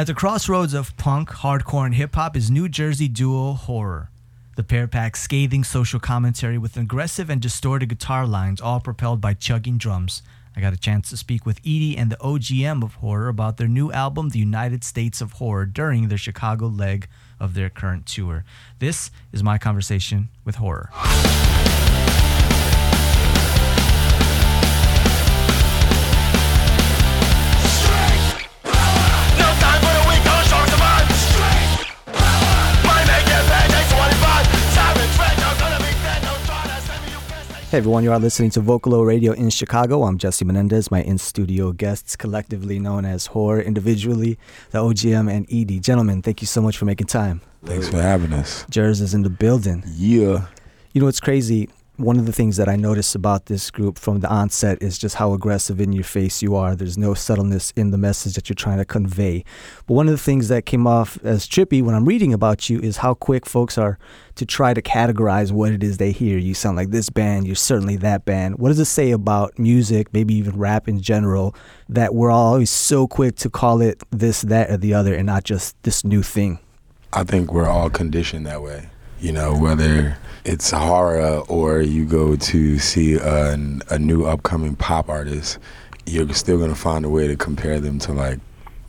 At the crossroads of punk, hardcore, and hip hop is New Jersey duo Horror. The pair packs scathing social commentary with aggressive and distorted guitar lines, all propelled by chugging drums. I got a chance to speak with Eaddy and the OGM of Horror about their new album, The United States of Horror, during their Chicago leg of their current tour. This is my conversation with Horror. Hey everyone, you are listening to Vocalo Radio in Chicago. I'm Jesse Menendez. My in studio guests, collectively known as Horror, individually, the OGM and Eaddy. Gentlemen, thank you so much for making time. Thanks for having us. Jers is in the building. Yeah. You know, it's crazy one of the things that I notice about this group from the onset is just how aggressive in your face you are. There's no subtleness in the message that you're trying to convey. But one of the things that came off as trippy when I'm reading about you is how quick folks are to try to categorize what it is they hear. You sound like this band, you're certainly that band. What does it say about music, maybe even rap in general, that we're always so quick to call it this, that, or the other and not just this new thing? I think we're all conditioned that way. You know, whether it's horror or you go to see a, a new upcoming pop artist, you're still gonna find a way to compare them to like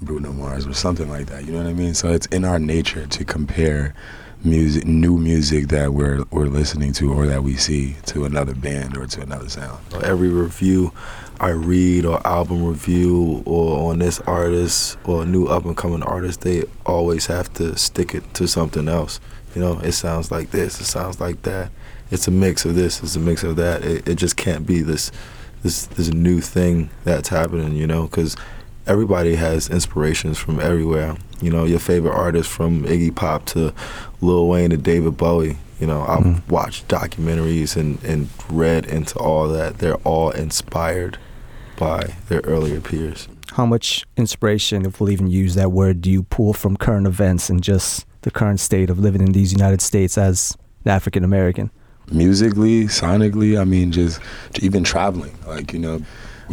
Bruno Mars or something like that. You know what I mean? So it's in our nature to compare music, new music that we're we're listening to or that we see to another band or to another sound. Every review I read or album review or on this artist or a new up and coming artist, they always have to stick it to something else. You know, it sounds like this, it sounds like that. It's a mix of this, it's a mix of that. It, it just can't be this this this new thing that's happening, you know, because everybody has inspirations from everywhere. You know, your favorite artists from Iggy Pop to Lil Wayne to David Bowie. You know, I've mm-hmm. watched documentaries and, and read into all that. They're all inspired by their earlier peers. How much inspiration, if we'll even use that word, do you pull from current events and just the current state of living in these United States as an African American? Musically, sonically, I mean, just even traveling, like, you know,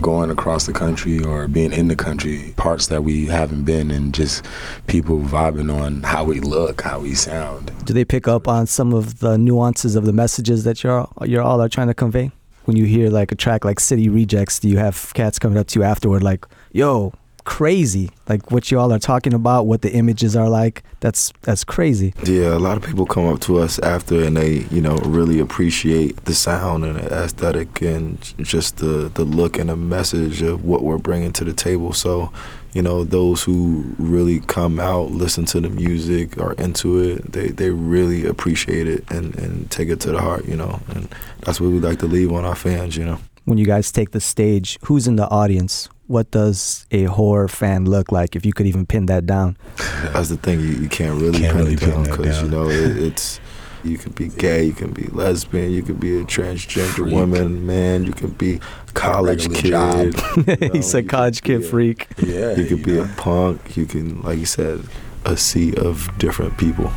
going across the country or being in the country, parts that we haven't been, and just people vibing on how we look, how we sound. Do they pick up on some of the nuances of the messages that you're you're all are trying to convey? When you hear like a track like City Rejects, do you have cats coming up to you afterward like, "Yo, crazy. Like what y'all are talking about, what the images are like. That's that's crazy. Yeah, a lot of people come up to us after and they, you know, really appreciate the sound and the aesthetic and just the the look and the message of what we're bringing to the table. So, you know, those who really come out, listen to the music, are into it, they, they really appreciate it and, and take it to the heart, you know. And that's what we like to leave on our fans, you know. When you guys take the stage, who's in the audience? what does a horror fan look like if you could even pin that down? That's the thing you, you can't really can't pin really it down because you know it, it's you can be gay you can be lesbian you can be a transgender freak. woman man you can be college kid you know, he said college kid a, freak. Yeah you could be a punk you can like you said a sea of different people.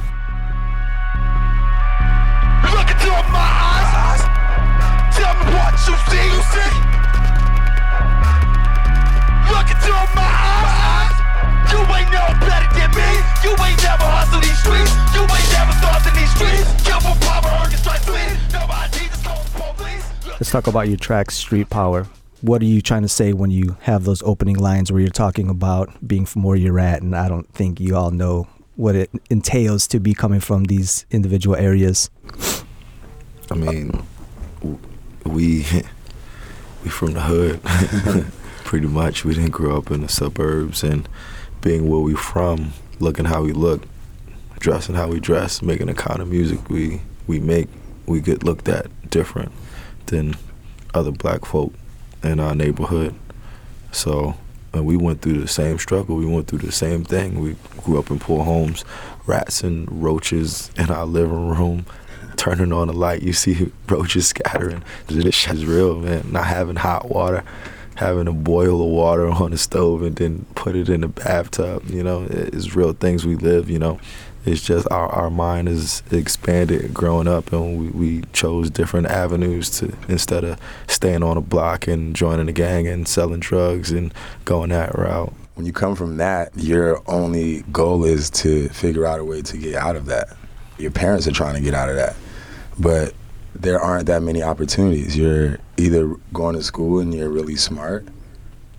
Look into my eyes Let's talk about your track, Street Power. What are you trying to say when you have those opening lines where you're talking about being from where you're at? And I don't think you all know what it entails to be coming from these individual areas. I mean, we we from the hood, pretty much. We didn't grow up in the suburbs, and being where we from, looking how we look, dressing how we dress, making the kind of music we we make, we get looked at different than other black folk in our neighborhood. So and we went through the same struggle. We went through the same thing. We grew up in poor homes, rats and roaches in our living room. Turning on the light, you see roaches scattering. This shit is real, man. Not having hot water having to boil the water on the stove and then put it in the bathtub. You know, it's real things we live. You know, it's just our, our mind is expanded growing up, and we, we chose different avenues to instead of staying on a block and joining a gang and selling drugs and going that route when you come from that, your only goal is to figure out a way to get out of that. Your parents are trying to get out of that, but there aren't that many opportunities. You're either going to school and you're really smart,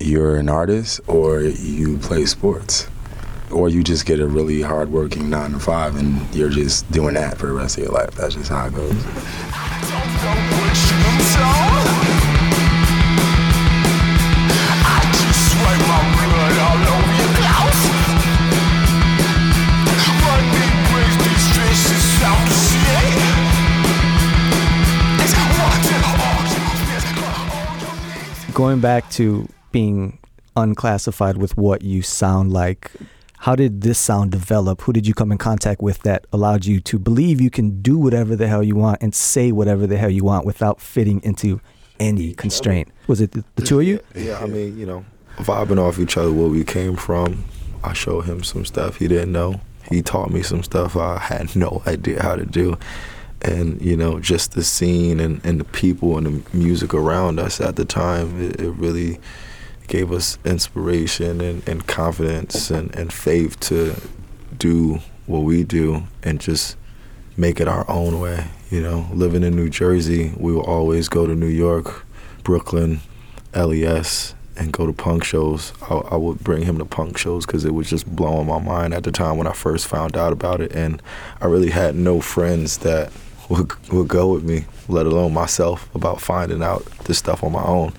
you're an artist, or you play sports, or you just get a really hardworking nine to five and you're just doing that for the rest of your life. That's just how it goes. Back to being unclassified with what you sound like, how did this sound develop? Who did you come in contact with that allowed you to believe you can do whatever the hell you want and say whatever the hell you want without fitting into any constraint? Was it the, the two of you? Yeah, I mean, you know, vibing off each other, where we came from. I showed him some stuff he didn't know. He taught me some stuff I had no idea how to do. And, you know, just the scene and, and the people and the music around us at the time, it, it really gave us inspiration and, and confidence and, and faith to do what we do and just make it our own way. You know, living in New Jersey, we will always go to New York, Brooklyn, LES, and go to punk shows. I, I would bring him to punk shows because it was just blowing my mind at the time when I first found out about it. And I really had no friends that would, would go with me, let alone myself, about finding out this stuff on my own.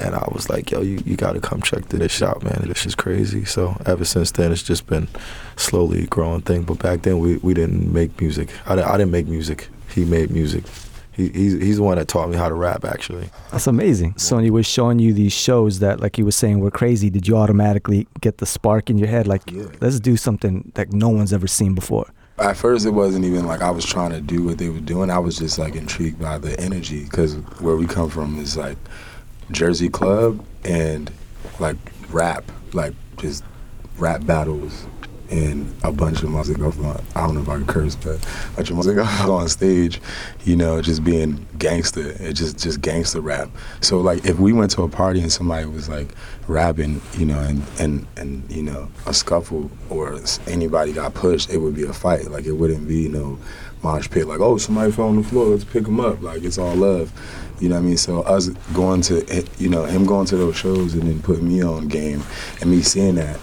And I was like, yo, you, you got to come check to this out, man. This is crazy. So ever since then, it's just been slowly growing thing. But back then, we, we didn't make music. I, I didn't make music. He made music. He, he's, he's the one that taught me how to rap, actually. That's amazing. So he was showing you these shows that, like he was saying, were crazy, did you automatically get the spark in your head, like, Yeah. let's do something that no one's ever seen before? At first, it wasn't even like I was trying to do what they were doing. I was just like intrigued by the energy because where we come from is like Jersey club and like rap, like just rap battles and a bunch of music off on, I don't know if I can curse, but a bunch of music on stage, you know, just being gangster. It just just gangster rap. So like if we went to a party and somebody was like rapping, you know, and and and you know, a scuffle or anybody got pushed, it would be a fight. Like it wouldn't be no mosh pit like, oh, somebody fell on the floor, let's pick them up. Like it's all love. You know what I mean? So us going to, eh, you know, him going to those shows and then putting me on game and me seeing that,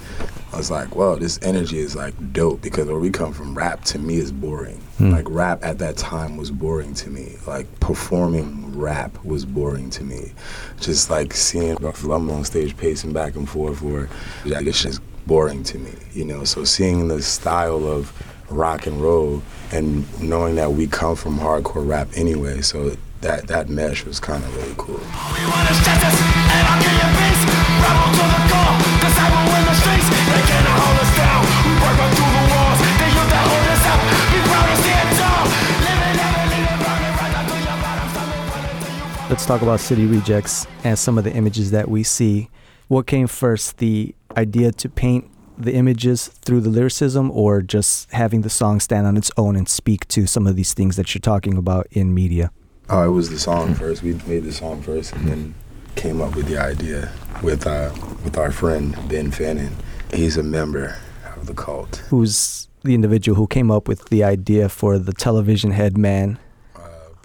I was like, wow, this energy is like dope because where we come from, rap to me is boring. Hmm. Like rap at that time was boring to me. Like performing rap was boring to me. Just like seeing I'm on stage pacing back and forth or like it's just boring to me, you know. So seeing the style of rock and roll and knowing that we come from hardcore rap anyway, so that that mesh was kind of really cool. We want justice, and I'll give you peace. Rebel to the core, cause I will win the streets. They cannot hold us down. We work right through the walls. They youth that hold us up. Be proud and stand tall. Living, never leaving, burning right down to your bottom. Stomach running till you Let's talk about City Rejects and some of the images that we see. What came first, the idea to paint the images through the lyricism or just having the song stand on its own and speak to some of these things that you're talking about in media? Oh, it was the song first. We made the song first, and then came up with the idea with uh, with our friend Ben Fannin. He's a member of the cult. Who's the individual who came up with the idea for the television head man Uh,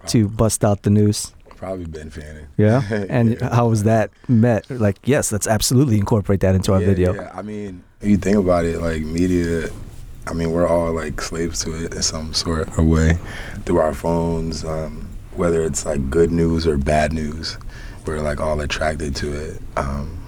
to bust out the news? probably Ben Fannin. Yeah. And Yeah. how was that met? Like, yes, let's absolutely incorporate that into our yeah, video. Yeah, I mean, you think about it, like media, I mean, we're all like slaves to it in some sort of way through our phones. Um, whether it's like good news or bad news, we're like all attracted to it um,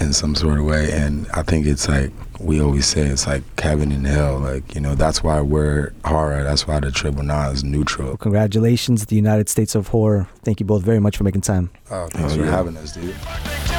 in some sort of way. And I think it's like we always say, it's like heaven and hell. Like you know, that's why we're horror. That's why the triple nine is neutral. Congratulations, the United States of Horror. Thank you both very much for making time. Oh, thanks Oh, for yeah. having us, dude. They